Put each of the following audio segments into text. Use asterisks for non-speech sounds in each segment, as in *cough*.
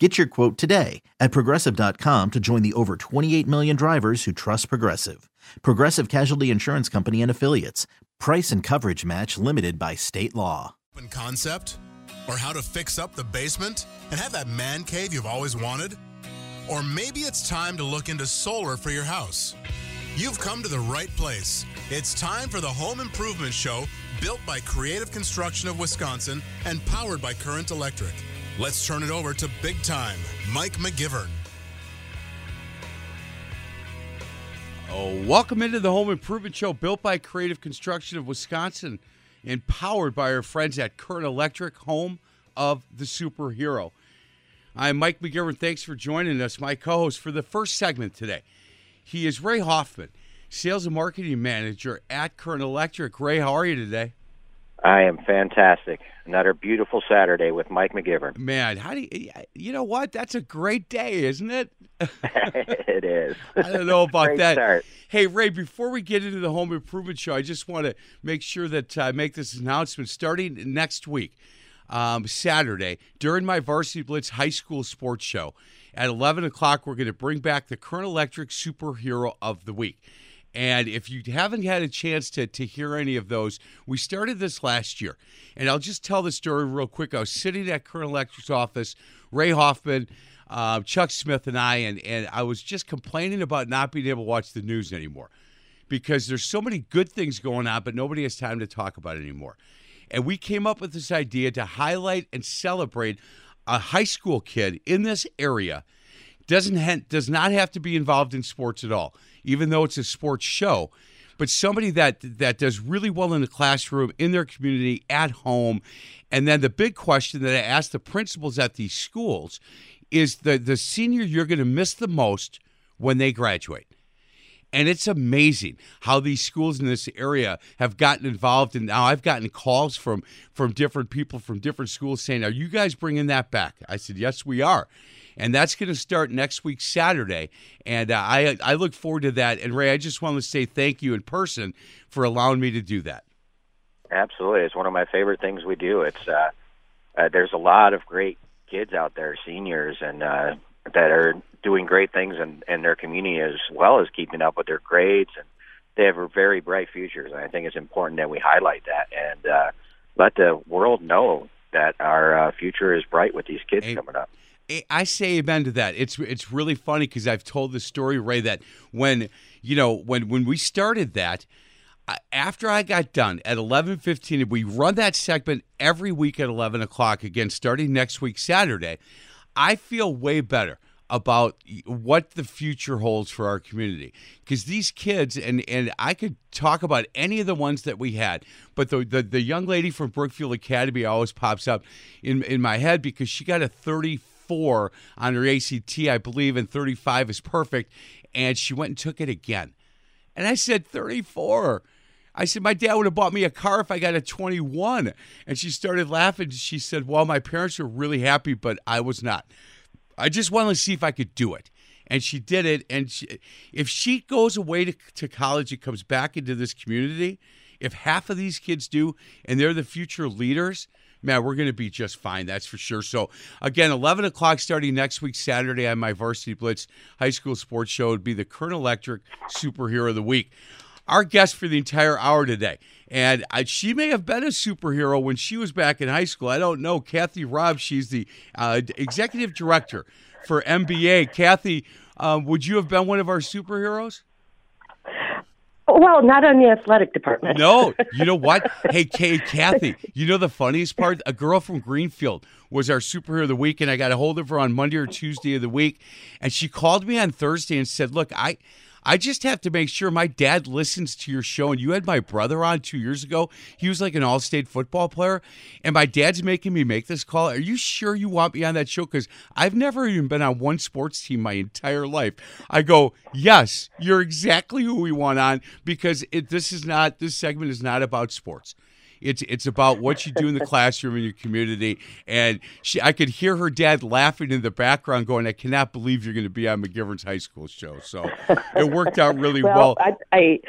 Get your quote today at progressive.com to join the over 28 million drivers who trust Progressive. Progressive Casualty Insurance Company and Affiliates. Price and coverage match limited by state law. Concept? Or how to fix up the basement and have that man cave you've always wanted? Or maybe it's time to look into solar for your house. You've come to the right place. It's time for the Home Improvement Show, built by Creative Construction of Wisconsin and powered by Current Electric. Let's turn it over to Big Time, Mike McGivern. Oh, welcome into the Home Improvement Show, built by Creative Construction of Wisconsin and powered by our friends at Current Electric, home of the superhero. I'm Mike McGivern. Thanks for joining us, my co host, for the first segment today. He is Ray Hoffman, Sales and Marketing Manager at Current Electric. Ray, how are you today? I am fantastic. Another beautiful Saturday with Mike McGivern. Man, how do you, you know what? That's a great day, isn't it? *laughs* *laughs* it is. I don't know about that. start. Hey, Ray, before we get into the home improvement show, I just want to make sure that I make this announcement starting next week, um, Saturday, during my Varsity Blitz High School Sports Show. At 11 o'clock, we're going to bring back the Current Electric Superhero of the Week. And if you haven't had a chance to, to hear any of those, we started this last year. And I'll just tell the story real quick. I was sitting at Current Electric's office, Ray Hoffman, uh, Chuck Smith, and I, and, and I was just complaining about not being able to watch the news anymore because there's so many good things going on, but nobody has time to talk about it anymore. And we came up with this idea to highlight and celebrate a high school kid in this area doesn't ha- does not have to be involved in sports at all, even though it's a sports show. But somebody that that does really well in the classroom, in their community, at home, and then the big question that I ask the principals at these schools is the the senior you're going to miss the most when they graduate. And it's amazing how these schools in this area have gotten involved. And now I've gotten calls from from different people from different schools saying, "Are you guys bringing that back?" I said, "Yes, we are." And that's going to start next week, Saturday. And uh, I I look forward to that. And Ray, I just want to say thank you in person for allowing me to do that. Absolutely. It's one of my favorite things we do. It's uh, uh, there's a lot of great kids out there, seniors, and uh, that are doing great things in, in their community as well as keeping up with their grades and they have very bright futures and I think it's important that we highlight that and uh, let the world know that our uh, future is bright with these kids coming up. I say amen to that. It's it's really funny because I've told the story, Ray, that when you know when when we started that, uh, after I got done at eleven fifteen, we run that segment every week at eleven o'clock again, starting next week Saturday. I feel way better about what the future holds for our community because these kids and and I could talk about any of the ones that we had but the the, the young lady from Brookfield Academy always pops up in in my head because she got a 34 on her ACT I believe and 35 is perfect and she went and took it again and I said 34 I said, my dad would have bought me a car if I got a 21. And she started laughing. She said, well, my parents were really happy, but I was not. I just wanted to see if I could do it. And she did it. And she, if she goes away to, to college and comes back into this community, if half of these kids do and they're the future leaders, man, we're going to be just fine. That's for sure. So, again, 11 o'clock starting next week, Saturday, on my Varsity Blitz High School Sports Show would be the Current Electric Superhero of the Week. Our guest for the entire hour today. And I, she may have been a superhero when she was back in high school. I don't know. Kathy Robb, she's the uh, executive director for MBA. Kathy, um, would you have been one of our superheroes? Well, not on the athletic department. No, *laughs* you know what? Hey, Kay, Kathy, you know the funniest part? A girl from Greenfield was our superhero of the week, and I got a hold of her on Monday or Tuesday of the week, and she called me on Thursday and said, "Look, I." I just have to make sure my dad listens to your show. And you had my brother on two years ago. He was like an all state football player. And my dad's making me make this call. Are you sure you want me on that show? Because I've never even been on one sports team my entire life. I go, yes, you're exactly who we want on because it, this is not, this segment is not about sports. It's it's about what you do in the *laughs* classroom in your community. And she, I could hear her dad laughing in the background, going, "I cannot believe you're going to be on McGivern's high school show." So it worked out really *laughs* well. well. I, I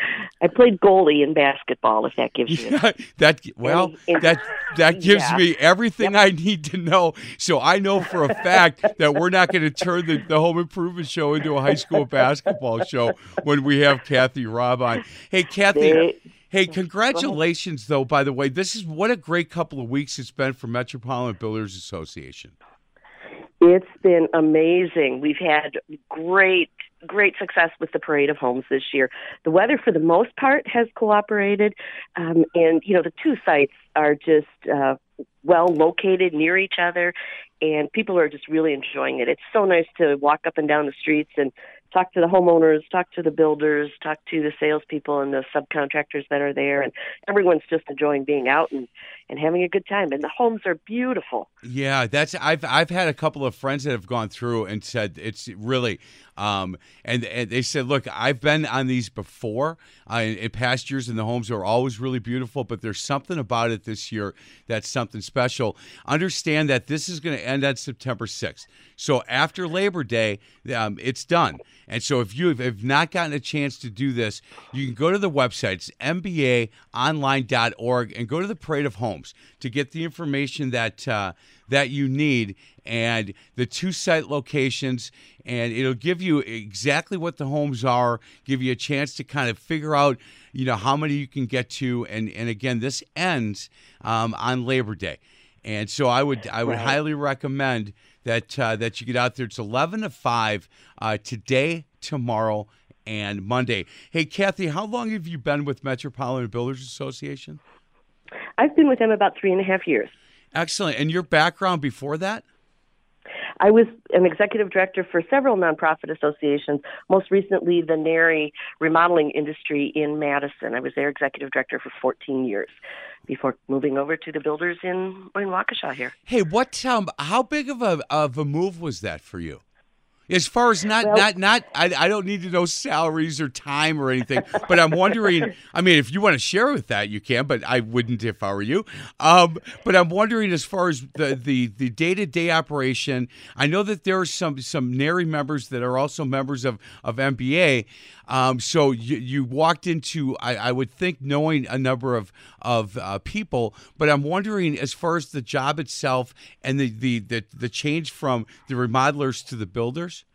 I played goalie in basketball. If that gives you *laughs* that well, Any- that that gives Yeah. me everything I need to know. So I know for a fact that we're not going to turn the, the home improvement show into a high school basketball show when we have Kathy Robb on. Hey, Kathy. They- Hey, congratulations, though, by the way. This is what a great couple of weeks it's been for Metropolitan Builders Association. It's been amazing. We've had great, great success with the Parade of Homes this year. The weather, for the most part, has cooperated, um, and you know the two sites are just uh, well located near each other, and people are just really enjoying it. It's so nice to walk up and down the streets and talk to the homeowners, talk to the builders, talk to the salespeople and the subcontractors that are there, and everyone's just enjoying being out and and having a good time. And the homes are beautiful. Yeah, that's I've I've had a couple of friends that have gone through and said it's really, um, and and they said, look, I've been on these before uh, in, in past years, and the homes are always really beautiful, but there's something about it this year that's something special. Understand that this is going to end on September 6th, so after Labor Day, um, it's done. And so if you have not gotten a chance to do this, you can go to the website, it's mbaonline.org, and go to the Parade of Homes to get the information that uh, that you need and the two site locations and it'll give you exactly what the homes are give you a chance to kind of figure out you know how many you can get to and and again this ends um, on labor day and so i would i would Right. highly recommend that uh, that you get out there it's 11 to 5 uh, today tomorrow and monday hey kathy how long have you been with metropolitan builders association I've been with them about three and a half years. Excellent and your background before that I was an executive director for several nonprofit associations, most recently the NARI remodeling industry in Madison. I was their executive director for 14 years before moving over to the builders in, in Waukesha here. Hey, what? Um, how big of a of a move was that for you? As far as not Well- not not, I, I don't need to know salaries or time or anything, but I'm wondering. I mean, if you want to share with that, you can, but I wouldn't if I were you. Um, but I'm wondering as far as the the the day to day operation. I know that there are some some NARI members that are also members of of MBA. Um, so you, you walked into, I, I would think, knowing a number of of uh, people, but I'm wondering as far as the job itself and the the the, the change from the remodelers to the builders.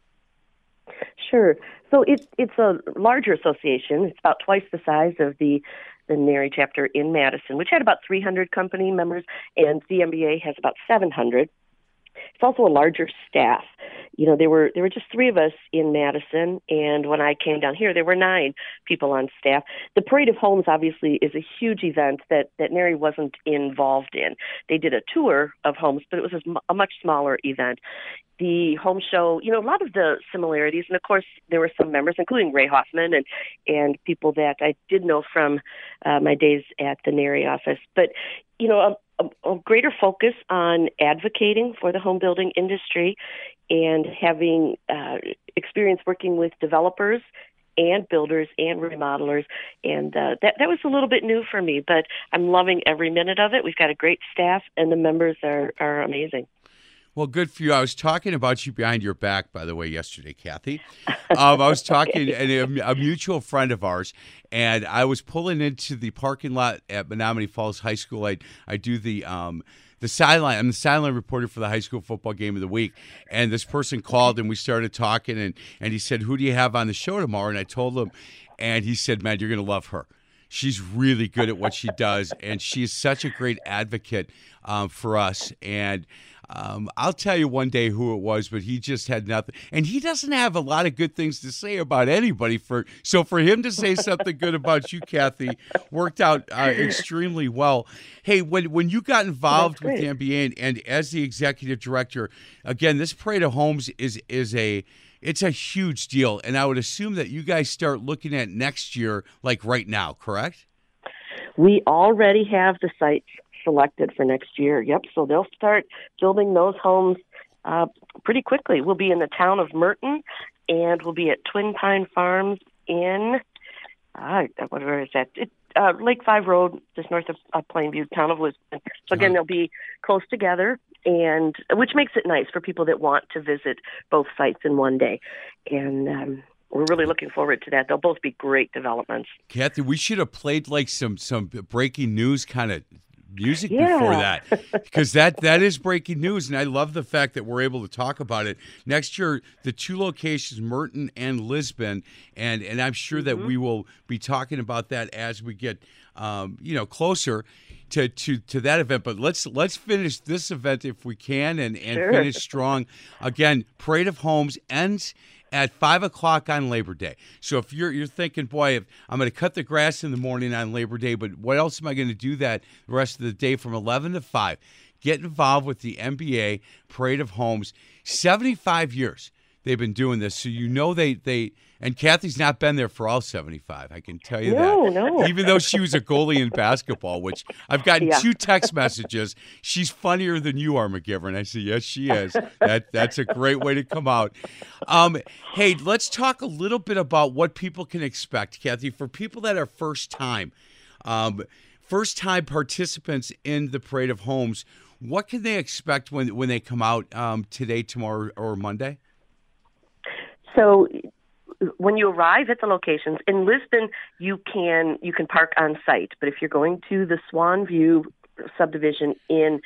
Sure. So it's it's a larger association. It's about twice the size of the the NARI chapter in Madison, which had about 300 company members, and CMBA has about 700. It's also a larger staff. You know, there were there were just three of us in Madison, and when I came down here, there were nine people on staff. The Parade of Homes obviously is a huge event that that NARI wasn't involved in. They did a tour of homes, but it was a, a much smaller event the home show, you know, a lot of the similarities, and of course there were some members, including Ray Hoffman and and people that I did know from uh, my days at the NARI office. But you know, a, a, greater focus on advocating for the home building industry and having uh, experience working with developers and builders and remodelers. And uh, that that was a little bit new for me but I'm loving every minute of it. We've got a great staff and the members are are amazing Well, good for you. I was talking about you behind your back, by the way, yesterday, Kathy. Um, I was talking *laughs* and a, a mutual friend of ours, and I was pulling into the parking lot at Menomonee Falls High School. I I do the um, the sideline. I'm the sideline reporter for the high school football game of the week, and this person called and we started talking, and and he said, "Who do you have on the show tomorrow?" And I told him, and he said, "Man, you're gonna love her." She's really good at what she does, and she's such a great advocate um, for us. And um, I'll tell you one day who it was, but he just had nothing, and he doesn't have a lot of good things to say about anybody. For so for him to say something good about you, Kathy, worked out uh, extremely well. Hey, when when you got involved with the MBA and, and as the executive director, again, this Parade of Homes is is a it's a huge deal, and I would assume that you guys start looking at next year, like right now, correct? We already have the sites selected for next year. Yep, so they'll start building those homes uh, pretty quickly. We'll be in the town of Merton, and we'll be at Twin Pine Farms in uh, whatever is that? It, uh, Lake Five Road, just north of uh, Plainview, town of Lisbon. So again, they'll be close together, and which makes it nice for people that want to visit both sites in one day. And um, we're really looking forward to that. They'll both be great developments. Kathy, we should have played like some some breaking news kind of music Yeah. before that *laughs* because that that is breaking news and i love the fact that we're able to talk about it next year the two locations merton and lisbon and and i'm sure that we will be talking about that as we get um, you know closer to, to to that event but let's let's finish this event if we can and and Sure. finish strong again parade of homes ends at five o'clock on Labor Day. So if you're you're thinking, boy, if I'm going to cut the grass in the morning on Labor Day, but what else am I going to do that the rest of the day from 11 to 5? Get involved with the MBA Parade of Homes. 75 years they've been doing this, so you know they they. And Kathy's not been there for all 75. I can tell you No, that. no. Even though she was a goalie in basketball, which I've gotten Yeah. two text messages. She's funnier than you are, McGivern. I say, yes, she is. That that's a great way to come out. Um, hey, let's talk a little bit about what people can expect, Kathy, for people that are first time, um, first time participants in the Parade of Homes. What can they expect when when they come out um, today, tomorrow, or Monday? So when you arrive at the locations in Lisbon, you can you can park on site. But if you're going to the Swan View subdivision in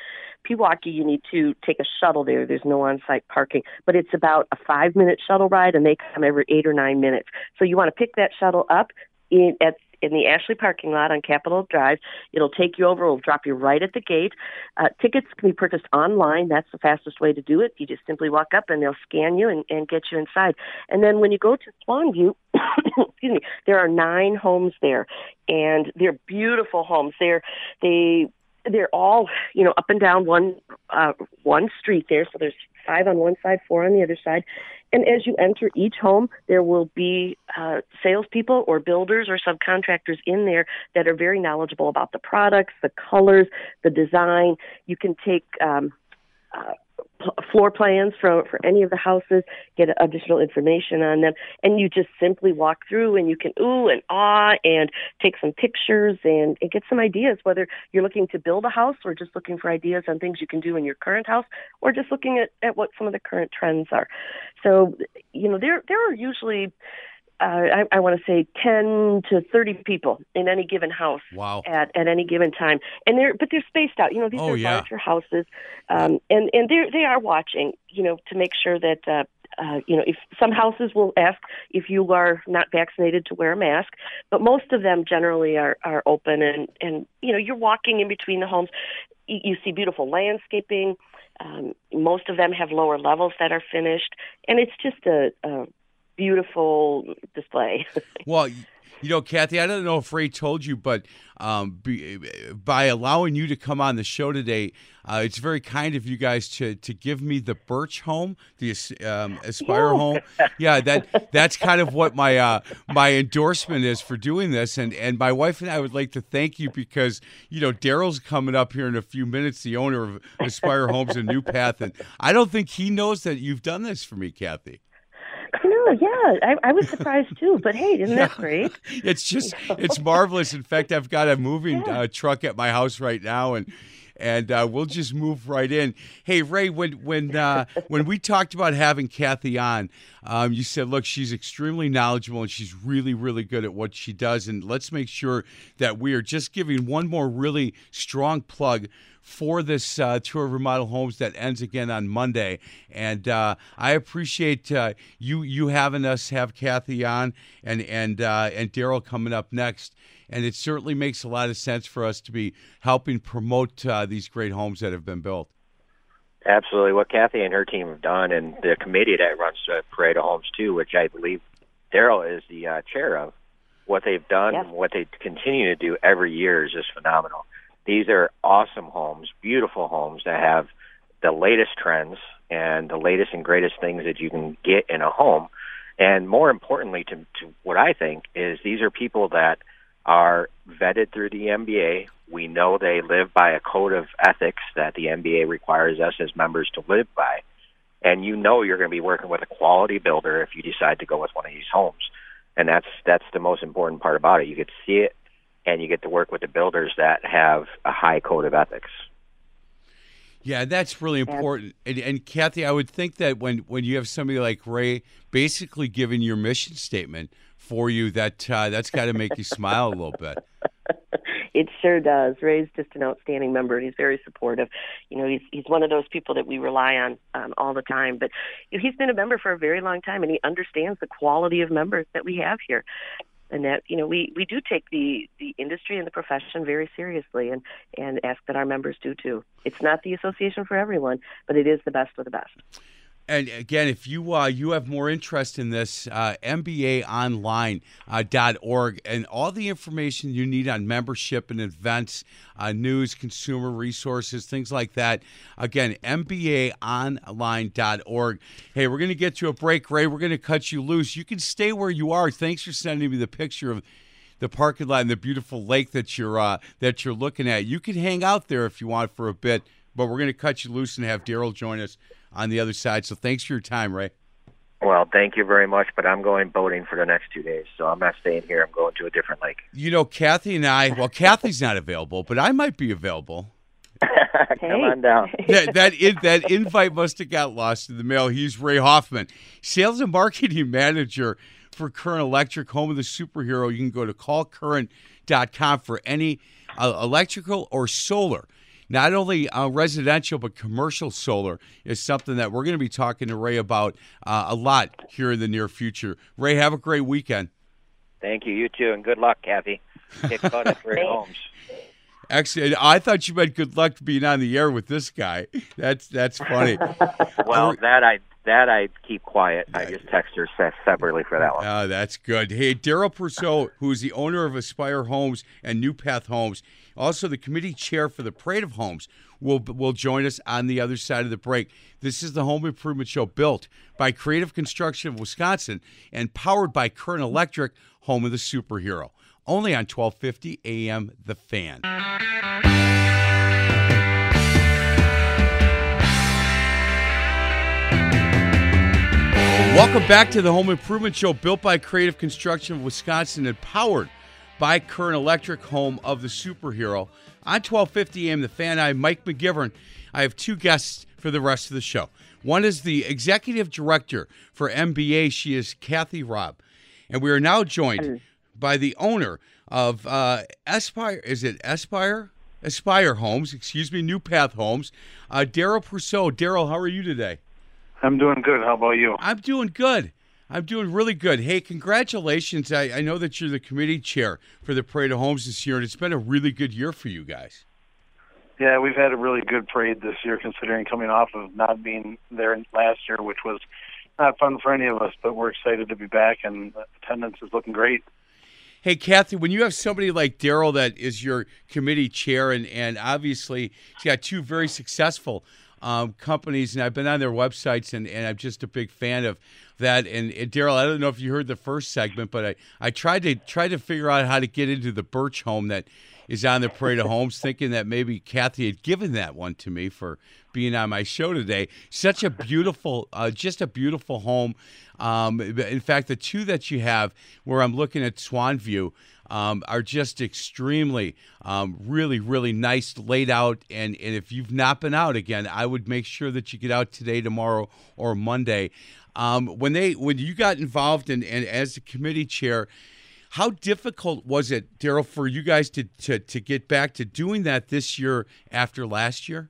Pewaukee, you need to take a shuttle there. There's no on-site parking, but it's about a five-minute shuttle ride, and they come every eight or nine minutes. So you want to pick that shuttle up in at in the Ashley parking lot on Capitol Drive. It'll take you over. It'll drop you right at the gate. Uh, tickets can be purchased online. That's the fastest way to do it. You just simply walk up and they'll scan you and, and get you inside. And then when you go to Swanview, *coughs* excuse me, there are nine homes there, and they're beautiful homes. They're they they're all you know up and down one uh, one street there. So there's five on one side, four on the other side. And as you enter each home, there will be uh, salespeople or builders or subcontractors in there that are very knowledgeable about the products, the colors, the design. You can take um, uh, floor plans for for any of the houses, get additional information on them, and you just simply walk through and you can ooh and ah and take some pictures and, and get some ideas whether you're looking to build a house or just looking for ideas on things you can do in your current house or just looking at, at what some of the current trends are. So, you know, there there are usually uh, I, I want to say 10 to 30 people in any given house Wow. at, at any given time. And they're, but they're spaced out. You know, these Oh, are yeah. larger houses. Um, and, and they're, they are watching, you know, to make sure that, uh, uh, you know, if some houses will ask if you are not vaccinated to wear a mask, but most of them generally are, are open and, and, you know, you're walking in between the homes. You, you see beautiful landscaping. Um, most of them have lower levels that are finished, and it's just a, a beautiful display. *laughs* Well, you know, Kathy, I don't know if Ray told you, but um, be, by allowing you to come on the show today, uh, it's very kind of you guys to to give me the Birch home, the um, Aspire home. Yeah, that that's kind of what my uh, my endorsement is for doing this. And and my wife and I would like to thank you because you know Daryl's coming up here in a few minutes, the owner of Aspire Homes in New Path, and I don't think he knows that you've done this for me, Kathy. Know, yeah. I, I was surprised too, but hey, isn't that *laughs* great? it's just *laughs* it's marvelous. In fact, I've got a moving uh, truck at my house right now, and and uh, we'll just move right in. Hey, Ray, when when uh, when we talked about having Kathy on, um, you said, look, she's extremely knowledgeable and she's really really good at what she does, and let's make sure that we are just giving one more really strong plug for this uh, tour of remodel homes that ends again on Monday. And uh, I appreciate uh, you you having us have Kathy on and and uh, and Daryl coming up next. And it certainly makes a lot of sense for us to be helping promote uh, these great homes that have been built. Absolutely. What Kathy and her team have done, and the committee that runs uh, Parade of Homes too, which I believe Daryl is the uh, chair of, what they've done, Yeah. and what they continue to do every year is just phenomenal. These are awesome homes, beautiful homes that have the latest trends and the latest and greatest things that you can get in a home. And more importantly, to, to what I think is these are people that are vetted through the MBA. We know they live by a code of ethics that the MBA requires us as members to live by. And you know you're going to be working with a quality builder if you decide to go with one of these homes. And that's that's the most important part about it. You to see it and you get to work with the builders that have a high code of ethics. Yeah, that's really important. And, and, Kathy, I would think that when, when you have somebody like Ray basically giving your mission statement for you, that uh, that's got to make you smile a little bit. *laughs* It sure does. Ray's just an outstanding member, and he's very supportive. You know, he's he's one of those people that we rely on um, all the time. But you know, he's been a member for a very long time, and he understands the quality of members that we have here and that you know we we do take the the industry and the profession very seriously and and ask that our members do too. It's not the association for everyone but it is the best of the best and again, if you uh, you have more interest in this, uh, MBAOnline.org uh, and all the information you need on membership and events, uh, news, consumer resources, things like that. Again, MBAOnline.org. Hey, we're going to get you a break, Ray. We're going to cut you loose. You can stay where you are. Thanks for sending me the picture of the parking lot and the beautiful lake that you're uh, that you're looking at. You can hang out there if you want for a bit, but we're going to cut you loose and have Daryl join us on the other side. So thanks for your time, Ray. Well, thank you very much, but I'm going boating for the next two days, so I'm not staying here. I'm going to a different lake. You know, Kathy and I. Well, Kathy's not available, but I might be available. *laughs* Come on down. that that, in, that invite must have got lost in the mail. He's Ray Hoffman, sales and marketing manager for Current Electric, home of the superhero. You can go to callcurrent.com for any uh, electrical or solar not only uh, residential but commercial solar is something that we're going to be talking to Ray about uh, a lot here in the near future. Ray, have a great weekend. Thank you. You too, and good luck, Kathy. Get *laughs* caught at Ray Homes. Excellent. I thought you meant good luck being on the air with this guy. That's that's funny. *laughs* well, that I that I keep quiet. I just text her separately for that one. Oh, that's good. Hey, Daryl Purcell, who's the owner of Aspire Homes and New Path Homes, also, the committee chair for the Parade of Homes will will join us on the other side of the break. This is the Home Improvement Show built by Creative Construction of Wisconsin and powered by Current Electric, home of the superhero. Only on 1250 AM The Fan. Welcome back to the Home Improvement Show, built by Creative Construction of Wisconsin and powered by Current Electric, home of the superhero. On 1250 AM, the fan, I'm Mike McGivern. I have two guests for the rest of the show. One is the executive director for MBA. She is Kathy Robb. And we are now joined by the owner of uh, Aspire. Is it Aspire? Aspire Homes, excuse me, New Path Homes. Uh, Daryl Purcell. Daryl, how are you today? I'm doing good. How about you? I'm doing good. I'm doing really good. Hey, congratulations. I, I know that you're the committee chair for the Parade of Homes this year, and it's been a really good year for you guys. Yeah, we've had a really good parade this year, considering coming off of not being there last year, which was not fun for any of us, but we're excited to be back, and attendance is looking great. Hey, Kathy, when you have somebody like Daryl that is your committee chair, and, and obviously he's got two very successful um, companies, and I've been on their websites, and, and I'm just a big fan of that. And, and Daryl, I don't know if you heard the first segment, but I, I tried to try to figure out how to get into the Birch home that is on the Parade of Homes, thinking that maybe Kathy had given that one to me for being on my show today. Such a beautiful, uh, just a beautiful home. Um, in fact, the two that you have, where I'm looking at Swan View, um, are just extremely, um, really, really nice laid out. And, and if you've not been out again, I would make sure that you get out today, tomorrow, or Monday. Um, when they when you got involved and and as the committee chair, how difficult was it, Daryl, for you guys to, to to get back to doing that this year after last year?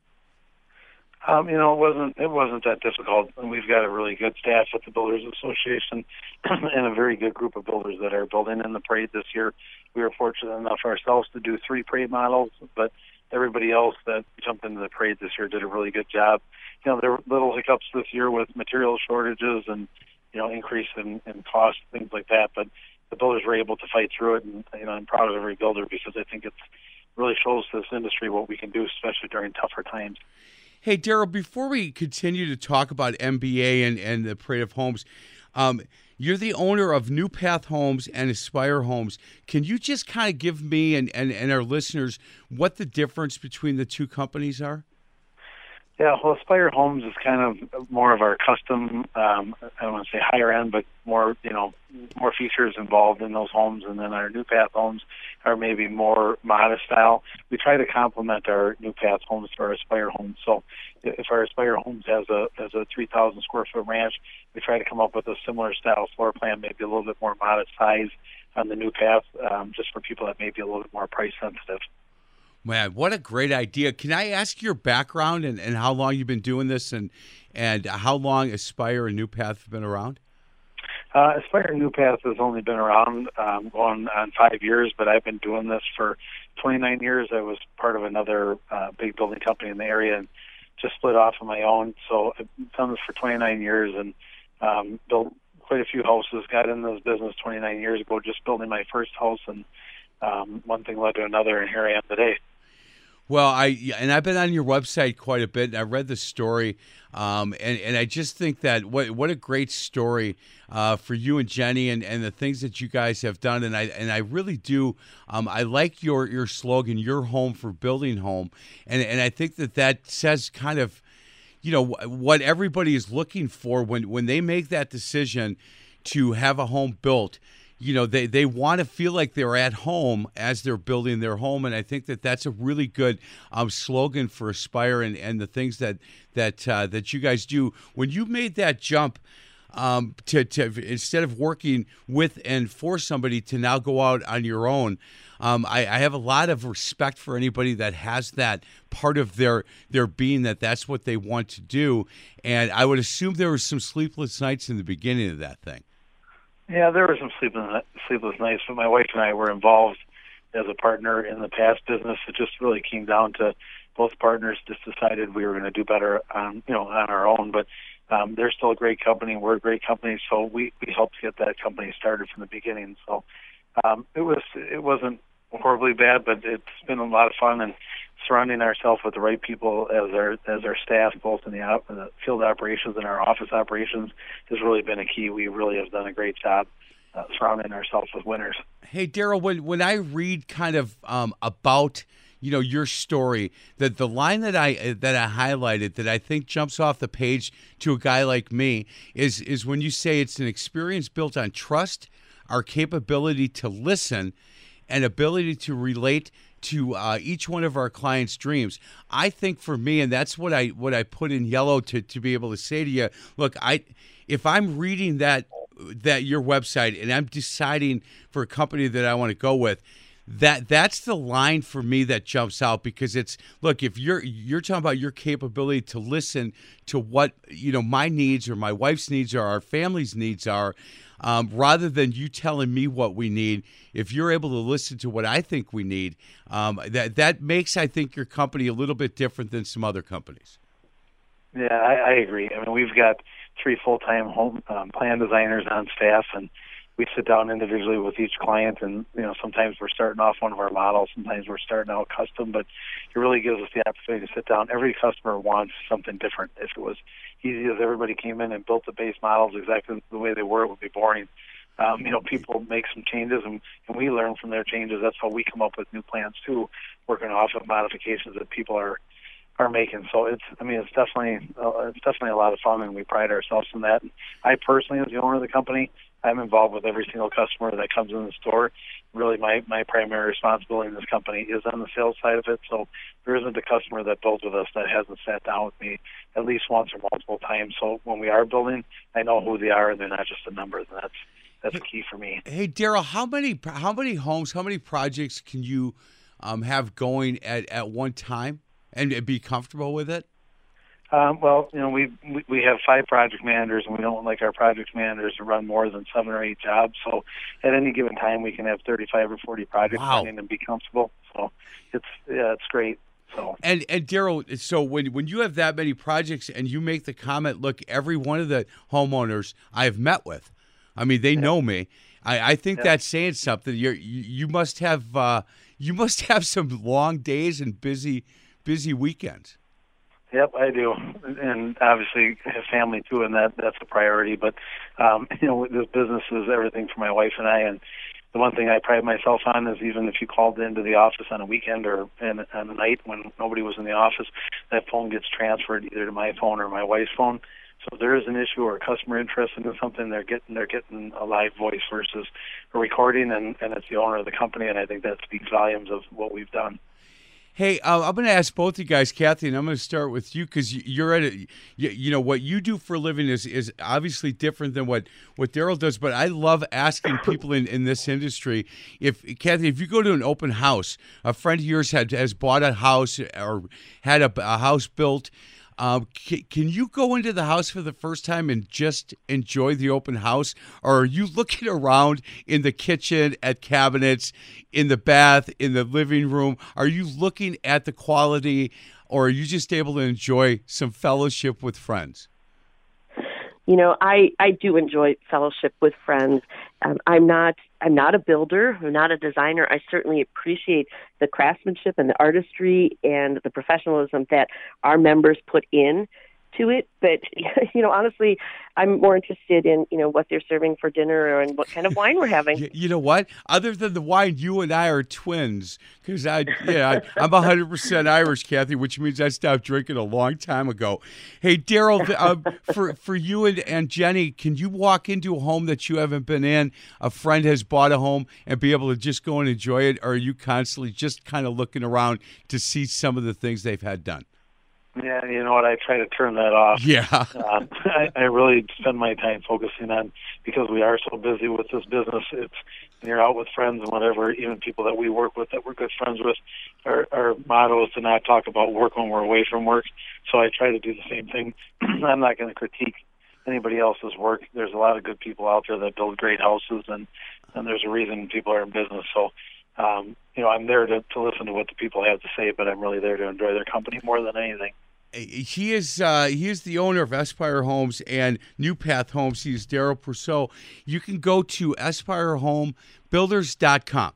Um, you know, it wasn't it wasn't that difficult, and we've got a really good staff at the Builders Association, *clears throat* and a very good group of builders that are building in the parade this year. We were fortunate enough ourselves to do three parade models, but everybody else that jumped into the parade this year did a really good job. You know, there were little hiccups this year with material shortages and you know increase in, in cost, things like that, but the builders were able to fight through it, and you know, I'm proud of every builder because I think it really shows this industry what we can do, especially during tougher times. Hey, Daryl, before we continue to talk about MBA and, and the Parade of Homes, um, you're the owner of New Path Homes and Aspire Homes. Can you just kind of give me and, and, and our listeners what the difference between the two companies are? Yeah, well, Aspire Homes is kind of more of our custom. Um, I don't want to say higher end, but more you know more features involved in those homes. And then our New Path Homes are maybe more modest style. We try to complement our New Path Homes to our Aspire Homes. So if our Aspire Homes has a has a 3,000 square foot ranch, we try to come up with a similar style floor plan, maybe a little bit more modest size on the New Path, um, just for people that may be a little bit more price sensitive. Man, what a great idea. Can I ask your background and, and how long you've been doing this and and how long Aspire and New Path have been around? Uh, Aspire and New Path has only been around um, on five years, but I've been doing this for 29 years. I was part of another uh, big building company in the area and just split off on my own. So I've done this for 29 years and um, built quite a few houses. Got in this business 29 years ago, just building my first house, and um, one thing led to another, and here I am today. Well, I and I've been on your website quite a bit, and I read the story, um, and and I just think that what what a great story uh, for you and Jenny, and, and the things that you guys have done, and I and I really do. Um, I like your your slogan, "Your home for building home," and and I think that that says kind of, you know, what everybody is looking for when when they make that decision to have a home built you know they, they want to feel like they're at home as they're building their home and i think that that's a really good um, slogan for aspire and, and the things that that uh, that you guys do. When you made that jump um, to, to instead of working with and for somebody to now go out on your own um, I, I have a lot of respect for anybody that has that part of their their being that that's what they want to do and i would assume there were some sleepless nights in the beginning of that thing yeah, there were some sleepless sleepless nights, but my wife and I were involved as a partner in the past business. It just really came down to both partners just decided we were going to do better on you know on our own. But um, they're still a great company. We're a great company, so we we helped get that company started from the beginning. So um, it was it wasn't horribly bad, but it's been a lot of fun and surrounding ourselves with the right people as our as our staff, both in the, op, the field operations and our office operations, has really been a key. We really have done a great job uh, surrounding ourselves with winners. Hey, Daryl, when when I read kind of um, about you know your story, that the line that I that I highlighted that I think jumps off the page to a guy like me is is when you say it's an experience built on trust, our capability to listen, and ability to relate to uh, each one of our clients' dreams. I think for me, and that's what I what I put in yellow to to be able to say to you, look, I if I'm reading that that your website and I'm deciding for a company that I want to go with, that that's the line for me that jumps out because it's look if you're you're talking about your capability to listen to what you know my needs or my wife's needs or our family's needs are um, rather than you telling me what we need. If you're able to listen to what I think we need, um, that that makes I think your company a little bit different than some other companies. Yeah, I, I agree. I mean, we've got three full-time home um, plan designers on staff, and we sit down individually with each client and you know sometimes we're starting off one of our models sometimes we're starting out custom but it really gives us the opportunity to sit down every customer wants something different if it was easy as everybody came in and built the base models exactly the way they were it would be boring um, you know people make some changes and, and we learn from their changes that's how we come up with new plans too working off of modifications that people are are making. So it's, I mean, it's definitely, uh, it's definitely a lot of fun, and we pride ourselves in that. I personally, as the owner of the company, I'm involved with every single customer that comes in the store. Really, my my primary responsibility in this company is on the sales side of it. So there isn't a customer that builds with us that hasn't sat down with me at least once or multiple times. So when we are building, I know who they are, and they're not just a number. And that's that's key for me. Hey, Daryl, how many how many homes, how many projects can you um, have going at at one time and be comfortable with it? Um, well, you know, we we have five project managers, and we don't like our project managers to run more than seven or eight jobs. So, at any given time, we can have thirty-five or forty projects wow. running and be comfortable. So, it's yeah, it's great. So. And and Daryl, so when when you have that many projects and you make the comment, look, every one of the homeowners I have met with, I mean, they yeah. know me. I, I think yeah. that's saying something. You're, you you must have uh, you must *laughs* have some long days and busy busy weekends. Yep, I do, and obviously have family too, and that that's a priority. But um, *laughs* you know, this business is everything for my wife and I, and the one thing I pride myself on is even if you called into the office on a weekend or in, on a night when nobody was in the office, that phone gets transferred either to my phone or my wife's phone. So if there is an issue or a customer interested in something, they're getting they're getting a live voice versus a recording, and and it's the owner of the company, and I think that speaks volumes of what we've done. Hey, uh, I'm going to ask both of you guys, Kathy, and I'm going to start with you because you're at a, you, you, know, what you do for a living is is obviously different than what what Daryl does. But I love asking people in, in this industry if Kathy, if you go to an open house, a friend of yours had has bought a house or had a, a house built. Um, can, can, you go into the house for the first time and just enjoy the open house, or are you looking *laughs* around in the kitchen at cabinets, in the bath, in the living room? Are you looking at the quality, or are you just able to enjoy some fellowship with friends? You know, I I do enjoy fellowship with friends. Um, I'm not I'm not a builder. I'm not a designer. I certainly appreciate the craftsmanship and the artistry and the professionalism that our members put in to it. But *laughs* you know, honestly, I'm more interested in you know what they're serving for dinner and what kind of *laughs* wine we're having. you know what? Other than the wine, you and I are twins because I yeah I, am 100 percent Irish, Kathy, which means I stopped drinking a long time ago. Hey, Daryl, uh, for for you and, and Jenny, can you walk into a home that you haven't been in? A friend has bought a home and be able to just go and enjoy it, or are you constantly just kind of looking around to see some of the things they've had done? Yeah, you know what? I try to turn that off. Yeah, uh, I, I really spend my time focusing on because we are so busy with this business. It's you're out with friends and whatever, even people that we work with that we're good friends with. Our, our motto is to not talk about work when we're away from work. So I try to do the same thing. *clears throat* I'm not going to critique anybody else's work. There's a lot of good people out there that build great houses, and and there's a reason people are in business. So um, you know, I'm there to, to listen to what the people have to say, but I'm really there to enjoy their company more than anything he is uh, he is the owner of Aspire Homes and New Path Homes. He's Daryl Purcell. You can go to AspireHomeBuilders.com.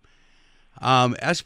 Um, and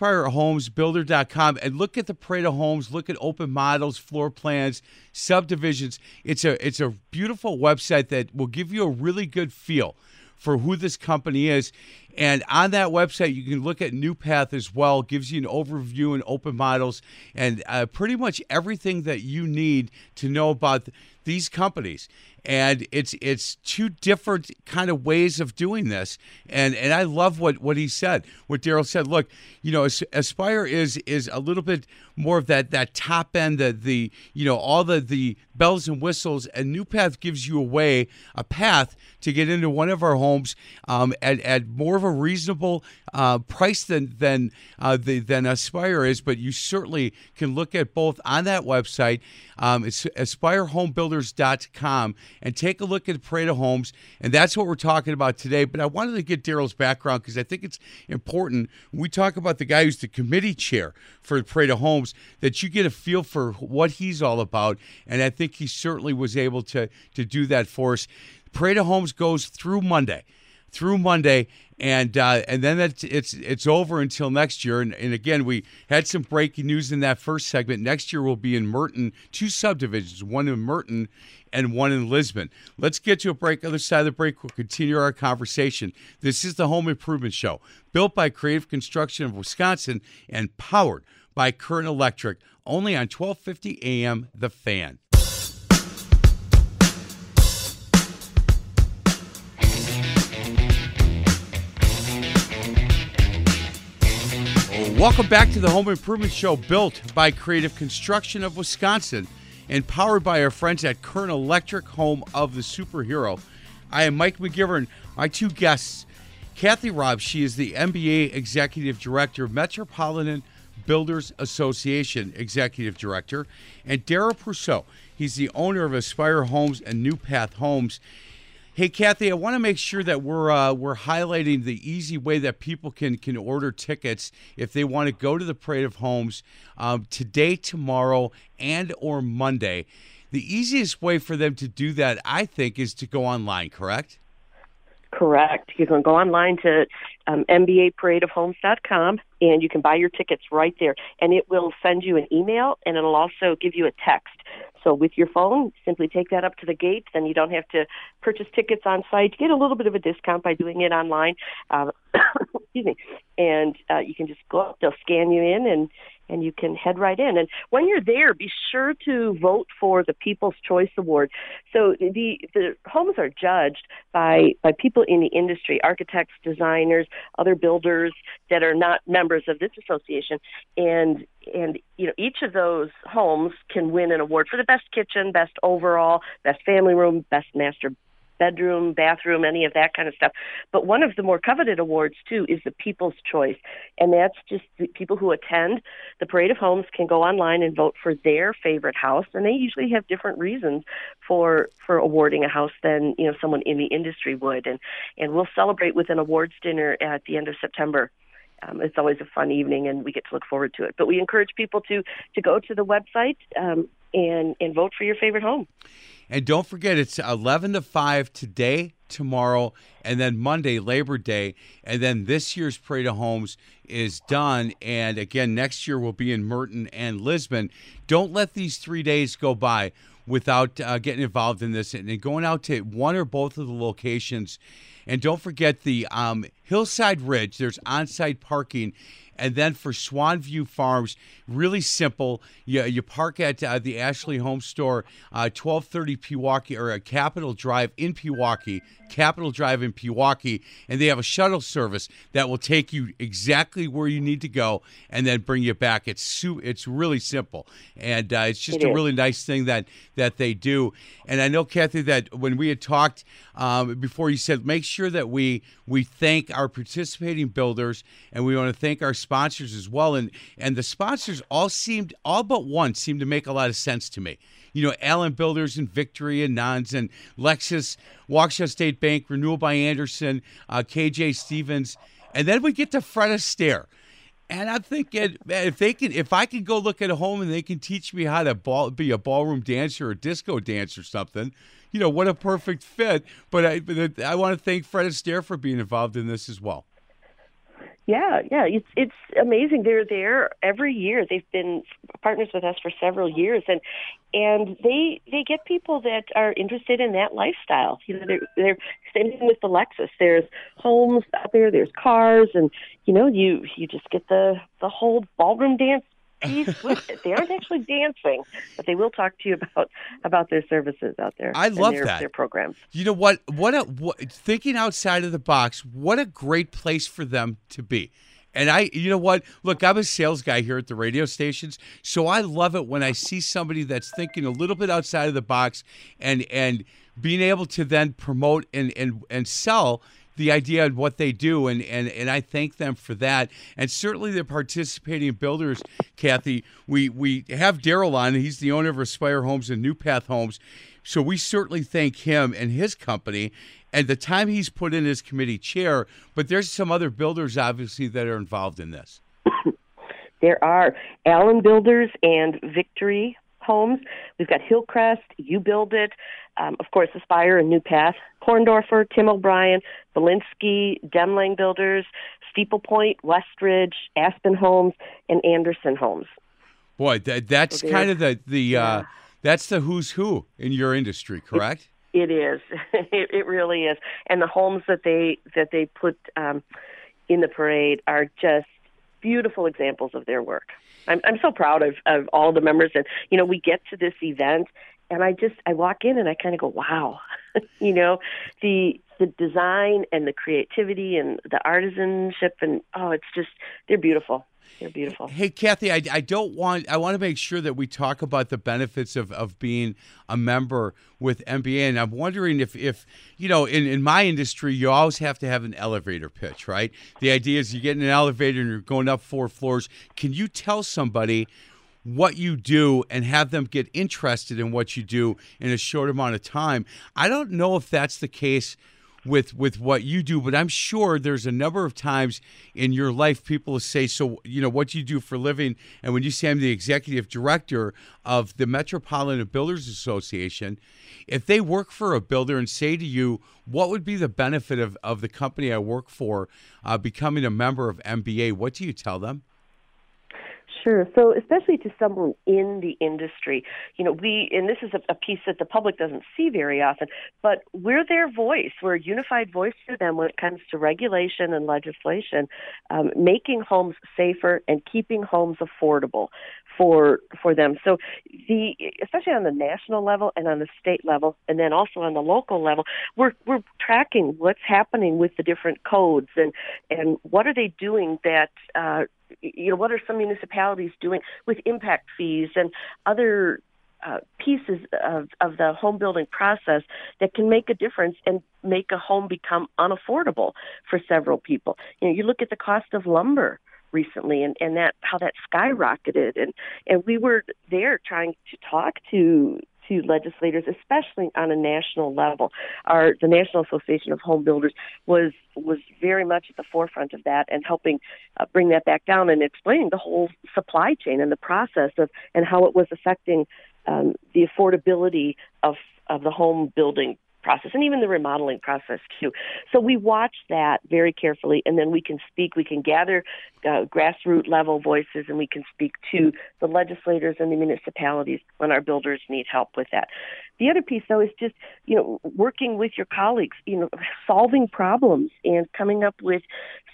look at the parade of homes, look at open models, floor plans, subdivisions. It's a it's a beautiful website that will give you a really good feel for who this company is. And on that website, you can look at New Path as well. It gives you an overview and open models and uh, pretty much everything that you need to know about these companies. And it's it's two different kind of ways of doing this. And and I love what what he said what Daryl said. Look you know Aspire is is a little bit more of that that top end the the you know all the the bells and whistles. And New Path gives you a way a path to get into one of our homes um, at, at more of a reasonable uh, price than than uh, the, than Aspire is. But you certainly can look at both on that website. Um, it's aspirehomebuilders.com and take a look at Parade of Homes. And that's what we're talking about today. But I wanted to get Daryl's background because I think it's important. When we talk about the guy who's the committee chair for Parade of Homes, that you get a feel for what he's all about. And I think he certainly was able to, to do that for us. Parade of Homes goes through Monday through Monday, and uh, and then it's it's it's over until next year. And, and again, we had some breaking news in that first segment. Next year will be in Merton, two subdivisions, one in Merton and one in Lisbon. Let's get to a break. Other side of the break, we'll continue our conversation. This is the Home Improvement Show, built by Creative Construction of Wisconsin and powered by Current Electric. Only on 1250 AM, The Fan. Welcome back to the Home Improvement Show, built by Creative Construction of Wisconsin and powered by our friends at Current Electric, home of the superhero. I am Mike McGivern. My two guests, Kathy Robb, she is the MBA Executive Director, Metropolitan Builders Association Executive Director, and Daryl Purcell. He's the owner of Aspire Homes and New Path Homes. Hey, Kathy, I want to make sure that we're uh, we're highlighting the easy way that people can can order tickets if they want to go to the Parade of Homes um, today, tomorrow, and or Monday. The easiest way for them to do that, I think, is to go online. Correct? Correct. You can go online to um, MBAParadeOfHomes.com and you can buy your tickets right there. And it will send you an email and it'll also give you a text. So with your phone, simply take that up to the gate. Then you don't have to purchase tickets on site. You get a little bit of a discount by doing it online. Uh, *coughs* excuse me. And uh, you can just go up. They'll scan you in and and you can head right in. And when you're there, be sure to vote for the People's Choice Award. So the the homes are judged by by people in the industry, architects, designers, other builders that are not members of this association, and and you know each of those homes can win an award for the best kitchen, best overall, best family room, best master bedroom, bathroom, any of that kind of stuff. But one of the more coveted awards too is the People's Choice, and that's just the people who attend the Parade of Homes can go online and vote for their favorite house, and they usually have different reasons for for awarding a house than you know someone in the industry would, and and we'll celebrate with an awards dinner at the end of September. Um, it's always a fun evening, and we get to look forward to it. But we encourage people to to go to the website um, and and vote for your favorite home. And don't forget, it's 11 to 5 today, tomorrow, and then Monday, Labor Day. And then this year's Parade of Homes is done. And again, next year will be in Merton and Lisbon. Don't let these three days go by without uh, getting involved in this and going out to one or both of the locations. And don't forget the um, Hillside Ridge, there's on site parking and then for Swanview Farms, really simple. You, you park at uh, the Ashley Home Store, uh, 1230 Pewaukee, or a Capitol Drive in Pewaukee, Capitol Drive in Pewaukee, and they have a shuttle service that will take you exactly where you need to go and then bring you back. It's su- it's really simple, and uh, it's just It a really nice thing that that they do. And I know Kathy that when we had talked um, before, you said make sure that we we thank our participating builders, and we want to thank our sponsors as well. And and the sponsors all seemed all but one seemed to make a lot of sense to me. You know, Allen Builders and Victory and Nuns and Lexus, Waukesha State Bank, Renewal by Andersen, uh, KJ Stevens, and then we get to Fred Astaire. And I'm thinking, man, if they can, if I can go look at a home and they can teach me how to ball, be a ballroom dancer or disco dancer or something, you know, what a perfect fit. But I, I want to thank Fred Astaire for being involved in this as well. Yeah, yeah, it's it's amazing. They're there every year. They've been partners with us for several years, and and they they get people that are interested in that lifestyle. You know, they're they're same with the Lexus. There's homes out there. There's cars, and you know, you you just get the the whole ballroom dance with. They aren't actually dancing, but they will talk to you about about their services out there. I and love their, that. their programs. You know what? What a what, thinking outside of the box. What a great place for them to be. And I, you know what? Look, I'm a sales guy here at the radio stations, so I love it when I see somebody that's thinking a little bit outside of the box and and being able to then promote and and and sell the idea of what they do and, and and I thank them for that. And certainly the participating builders Kathy we we have Daryl on he's the owner of Aspire Homes and New Path Homes. So we certainly thank him and his company and the time he's put in as committee chair but there's some other builders obviously that are involved in this. *laughs* There are Allen Builders and Victory Homes. We've got Hillcrest, You Build It, um, of course, Aspire and New Path, Korndorfer, Tim O'Brien, Belinsky, Demlang Builders, Steeple Point, Westridge, Aspen Homes, and Anderson Homes. boy that, that's So kind of the the uh, yeah. that's the who's who in your industry correct It is. *laughs* it, it really is. And the homes that they that they put um, in the parade are just beautiful examples of their work. I'm I'm so proud of of all the members, and you know we get to this event, and I just I walk in and I kind of go, wow, *laughs* you know, the the design and the creativity and the artisanship and oh, it's just they're beautiful. They're beautiful. Hey, Kathy, I, I don't want, I want to make sure that we talk about the benefits of, of being a member with MBA. And I'm wondering if, if you know, in, in my industry, you always have to have an elevator pitch, right? The idea is you get in an elevator and you're going up four floors. Can you tell somebody what you do and have them get interested in what you do in a short amount of time? I don't know if that's the case with with what you do, but I'm sure there's a number of times in your life people say, "So, you know, what do you do for living?" And when you say I'm the executive director of the Metropolitan Builders Association, if they work for a builder and say to you, "What would be the benefit of of the company I work for uh, becoming a member of MBA?" What do you tell them? Sure. So, especially to someone in the industry, you know, we, and this is a, a, piece that the public doesn't see very often, but we're their voice. We're a unified voice for them when it comes to regulation and legislation, um, making homes safer and keeping homes affordable for for them. So, the especially on the national level and on the state level, and then also on the local level, we're we're tracking what's happening with the different codes and and what are they doing that. Uh, you know, what are some municipalities doing with impact fees and other uh, pieces of, of the home building process that can make a difference and make a home become unaffordable for several people. You know, you look at the cost of lumber recently and, and that how that skyrocketed and, and we were there trying to talk to to legislators, especially on a national level. Our the National Association of Home Builders was was very much at the forefront of that and helping uh, bring that back down and explaining the whole supply chain and the process of and how it was affecting um, the affordability of of the home building process and even the remodeling process too. So we watch that very carefully, and then we can speak. We can gather uh, grassroots level voices, and we can speak to the legislators and the municipalities when our builders need help with that. The other piece, though, is just you know working with your colleagues, you know, solving problems and coming up with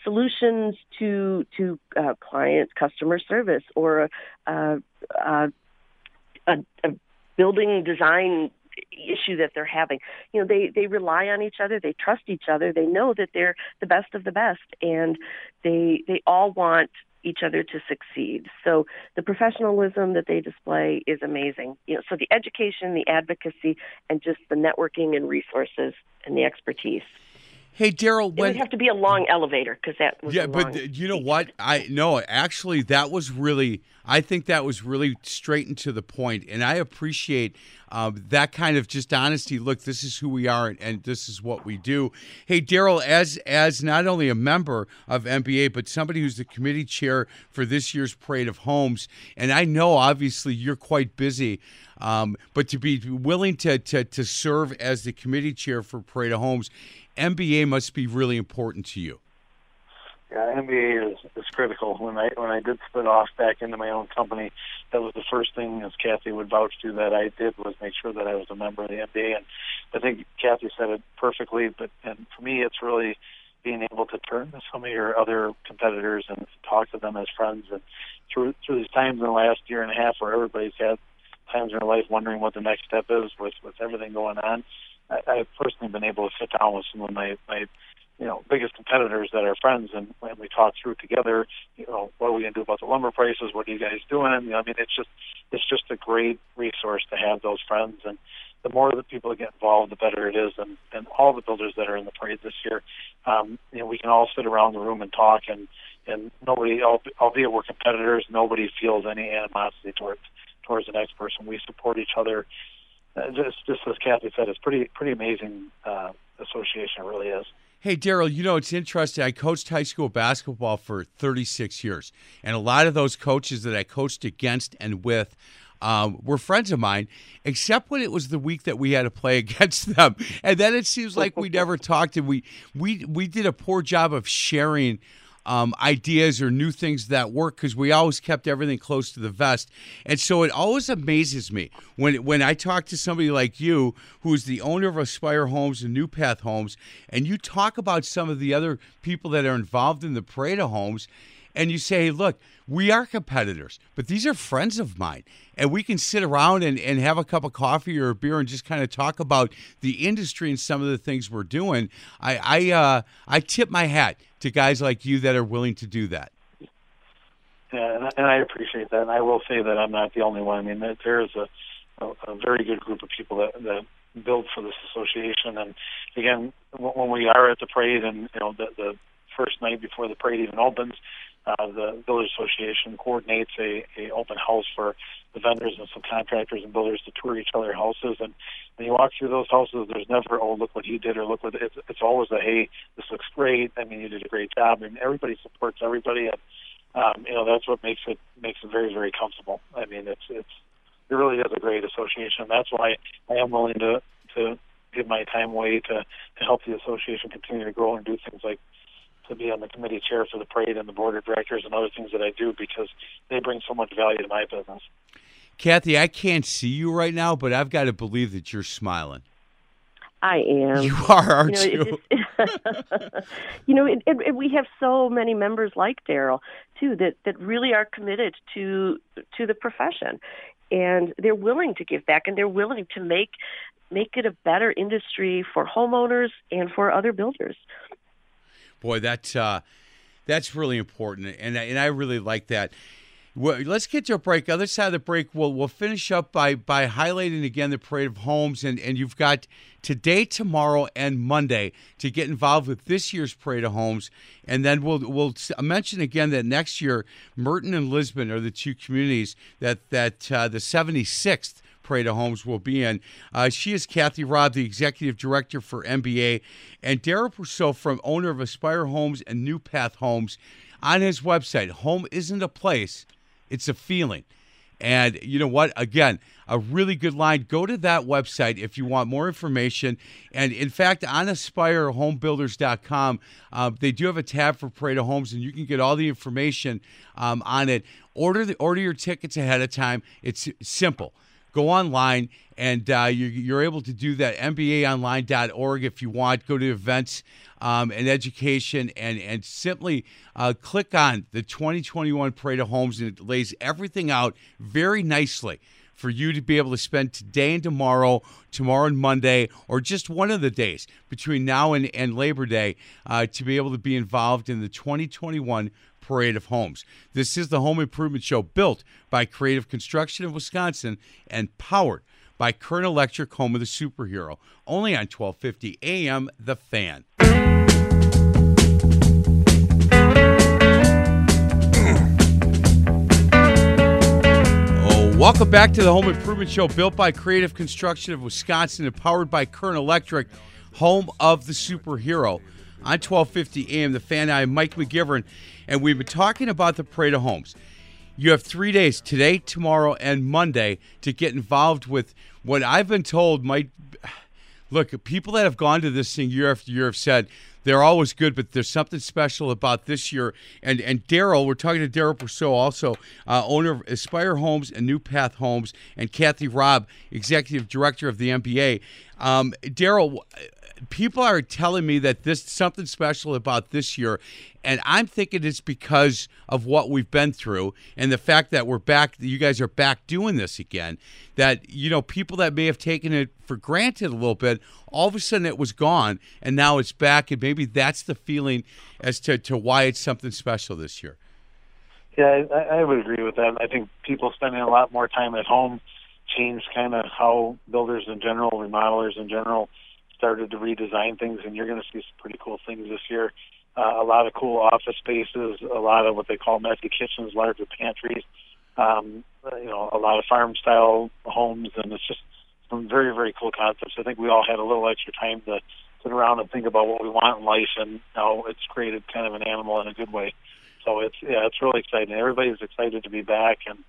solutions to to uh, client customer service or a, a, a, a building design issue that they're having. You know, they they rely on each other, they trust each other, they know that they're the best of the best, and they they all want each other to succeed. So the professionalism that they display is amazing. You know, so the education, the advocacy, and just the networking and resources and the expertise. Hey, Daryl, when it would have to be a long elevator because that was yeah. But you know what? I no, actually, that was really. I think that was really straight and to the point, and I appreciate um, that kind of just honesty. Look, this is who we are, and, and this is what we do. Hey, Daryl, as as not only a member of MBA, but somebody who's the committee chair for this year's Parade of Homes, and I know obviously you're quite busy. Um, but to be willing to, to to serve as the committee chair for Parade of Homes MBA must be really important to you. Yeah, MBA is, is critical. When I when I did split off back into my own company, that was the first thing, as Kathy would vouch to, that I did was make sure that I was a member of the MBA. And I think Kathy said it perfectly. But and for me, it's really being able to turn to some of your other competitors and talk to them as friends. And through through these times in the last year and a half, where everybody's had times in their life wondering what the next step is with with everything going on, I, I've personally been able to sit down with some of my my you know biggest competitors that are friends, and when we talk through together, you know, what are we going to do about the lumber prices? What are you guys doing? You know, I mean, it's just it's just a great resource to have those friends, and the more that people get involved, the better it is. And and all the builders that are in the parade this year, um, you know, we can all sit around the room and talk, and and nobody, albeit we're competitors, nobody feels any animosity towards towards the next person. We support each other uh, just just as Kathy said, it's pretty pretty amazing uh, association. It really is. Hey, Daryl, you know, it's interesting. I coached high school basketball for 36 years, and a lot of those coaches that I coached against and with um, were friends of mine, except when it was the week that we had to play *laughs* against them. And then it seems like we never talked, and we, we, we did a poor job of sharing um, ideas or new things that work because we always kept everything close to the vest. And so it always amazes me when when I talk to somebody like you, who is the owner of Aspire Homes and New Path Homes, and you talk about some of the other people that are involved in the Parade Homes and you say, hey, look, we are competitors, but these are friends of mine. And we can sit around and, and have a cup of coffee or a beer and just kind of talk about the industry and some of the things we're doing. I I, uh, I tip my hat to guys like you that are willing to do that. Yeah, and I appreciate that. And I will say that I'm not the only one. I mean, there is a, a, a very good group of people that, that build for this association. And again, when we are at the parade and, you know, the, the first night before the parade even opens, uh, the Builders Association coordinates a, a open house for the vendors and subcontractors and builders to tour each other houses. And when you walk through those houses, there's never, oh, look what he did or look what it's, it's always a, hey, this looks great. I mean, you did a great job. And everybody supports everybody. And, um, you know, that's what makes it, makes it very, very comfortable. I mean, it's, it's, it really is a great association. That's why I am willing to, to give my time away to, to help the association continue to grow and do things like to be on the committee chair for the parade and the board of directors and other things that I do because they bring so much value to my business. Kathy, I can't see you right now, but I've got to believe that you're smiling. I am. You are, aren't *laughs* you? Know, it, it, you know, it, it, we have so many members like Daryl too that that really are committed to to the profession, and they're willing to give back, and they're willing to make make it a better industry for homeowners and for other builders boy, that's uh, that's really important, and and I really like that. Well, let's get to a break. Other side of the break, we'll we'll finish up by by highlighting again the parade of homes, and and you've got today, tomorrow, and Monday to get involved with this year's parade of homes, and then we'll we'll mention again that next year Merton and Lisbon are the two communities that that uh, the 76th Parade of Homes will be in. Uh, she is Kathy Robb, the executive director for MBA, and Daryl Purcell from owner of Aspire Homes and New Path Homes. On his website, home isn't a place, it's a feeling. And you know what? Again, a really good line. Go to that website if you want more information. And in fact, on AspireHomebuilders.com, uh, they do have a tab for Parade of Homes, and you can get all the information um, on it. Order the order your tickets ahead of time. It's simple go online and uh, you, are able to do that. Mbaonline.org if you want. Go to events um, and education and, and simply uh, click on the 2021 parade of homes and it lays everything out very nicely for you to be able to spend today and tomorrow, tomorrow and Monday, or just one of the days between now and, and Labor Day uh, to be able to be involved in the 2021 Parade of Homes. This is the home improvement show built by Creative Construction of Wisconsin and powered by Current Electric Home of the Superhero. Only on 1250 AM The Fan. oh, welcome back to the Home Improvement Show built by Creative Construction of Wisconsin and powered by Current Electric, home of the superhero on 1250 AM. The fan, I am Mike McGivern, and we've been talking about the Parade of Homes. You have three days today, tomorrow, and Monday to get involved with what I've been told might look. People that have gone to this thing year after year have said they're always good, but there's something special about this year. And and Daryl, we're talking to Daryl Purcell, also uh, owner of Aspire Homes and New Path Homes, and Kathy Robb, executive director of the MBA. Um, Daryl, people are telling me that this something special about this year and i'm thinking it's because of what we've been through and the fact that we're back you guys are back doing this again that you know people that may have taken it for granted a little bit all of a sudden it was gone and now it's back and maybe that's the feeling as to, to why it's something special this year. Yeah I, I would agree with that. I think people spending a lot more time at home changed kind of how builders in general remodelers in general started to redesign things, and you're going to see some pretty cool things this year. Uh, a lot of cool office spaces, a lot of what they call messy kitchens, larger pantries, um, you know, a lot of farm style homes, and it's just some very very cool concepts. I think we all had a little extra time to sit around and think about what we want in life, and now it's created kind of an animal in a good way. So it's yeah, it's really exciting. Everybody's excited to be back, and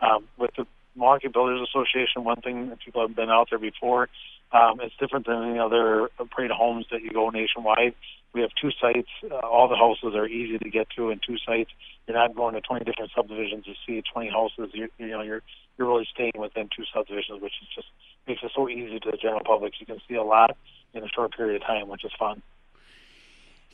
um, with the Milwaukee Builders Association, one thing that people have been out there before um, it's different than any other parade homes that you go nationwide. We have two sites. Uh, all the houses are easy to get to in two sites. You're not going to 20 different subdivisions to see 20 houses. You, you know, you're you're really staying within two subdivisions, which is just makes it so easy to the general public. You can see a lot in a short period of time, which is fun.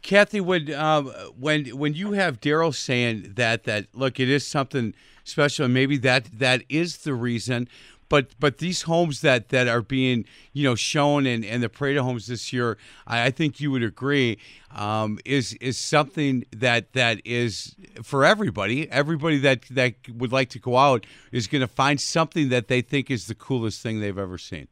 Kathy, when um, when when you have Daryl saying that that look, it is something special, and maybe that that is the reason but but these homes that that are being you know shown in, in the Parade of homes this year, I, I think you would agree um, is is something that that is for everybody. Everybody that that would like to go out is going to find something that they think is the coolest thing they've ever seen.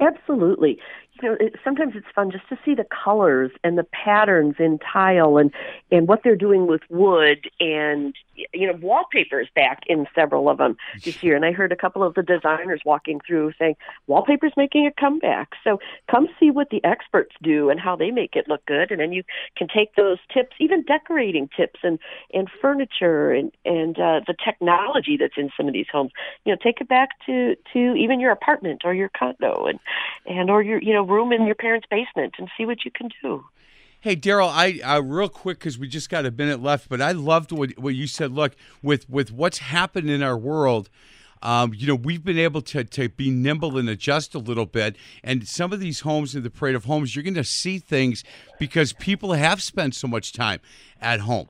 Absolutely. You know, it, sometimes it's fun just to see the colors and the patterns in tile and and what they're doing with wood and you know wallpapers back in several of them this year. And I heard a couple of the designers walking through saying wallpaper's making a comeback. So come see what the experts do and how they make it look good, and then you can take those tips, even decorating tips and and furniture and and uh, the technology that's in some of these homes. You know, take it back to to even your apartment or your condo and and or your you know room in your parents' basement and see what you can do. Hey, Daryl, I real quick because we just got a minute left, but I loved what what you said. Look, with with what's happened in our world. Um, you know, we've been able to, to be nimble and adjust a little bit. And some of these homes in the Parade of Homes, you're going to see things because people have spent so much time at home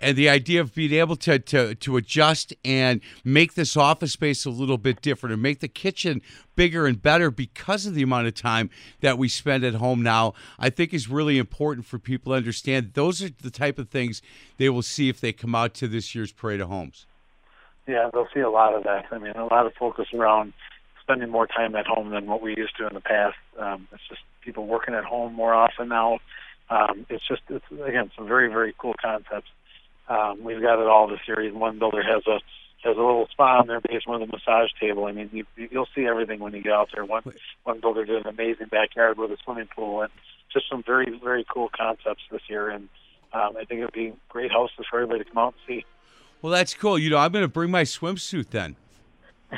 and the idea of being able to, to to adjust and make this office space a little bit different and make the kitchen bigger and better because of the amount of time that we spend at home now i think is really important for people to understand. Those are the type of things they will see if they come out to this year's parade of homes. Yeah they'll see a lot of that. I mean a lot of focus around spending more time at home than what we used to in the past. Um, it's just people working at home more often now. Um, it's just it's again some very very cool concepts um, we've got it all this year. One builder has a has a little spa in their basement with a massage table. I mean, you, you'll see everything when you get out there. One one builder did an amazing backyard with a swimming pool and just some very very cool concepts this year. And um, I think it'll be great houses for everybody to come out and see. Well, that's cool. You know, I'm going to bring my swimsuit then. *laughs*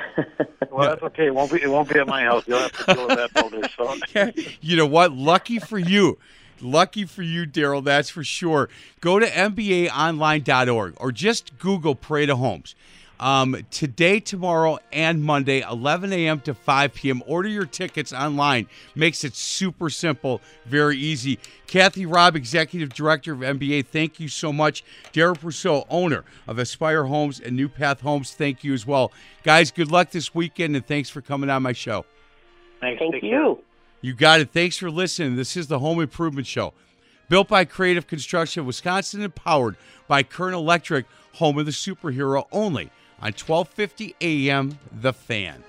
well, that's okay. It won't be. It won't be at my house. You'll have to deal with that builder. So. *laughs* you know what? Lucky for you. Lucky for you, Daryl, that's for sure. Go to MBAOnline.org or just Google Parade of Homes. Um, today, tomorrow, and Monday, 11 a.m. to 5 p.m. Order your tickets online. Makes it super simple, very easy. Kathy Robb, Executive Director of MBA, thank you so much. Daryl Brousseau, owner of Aspire Homes and New Path Homes, thank you as well. Guys, good luck this weekend, and thanks for coming on my show. Thanks. Thank you. You got it. Thanks for listening. This is the Home Improvement Show. Built by Creative Construction, Wisconsin, and powered by Current Electric, home of the superhero only on 1250 AM The Fan.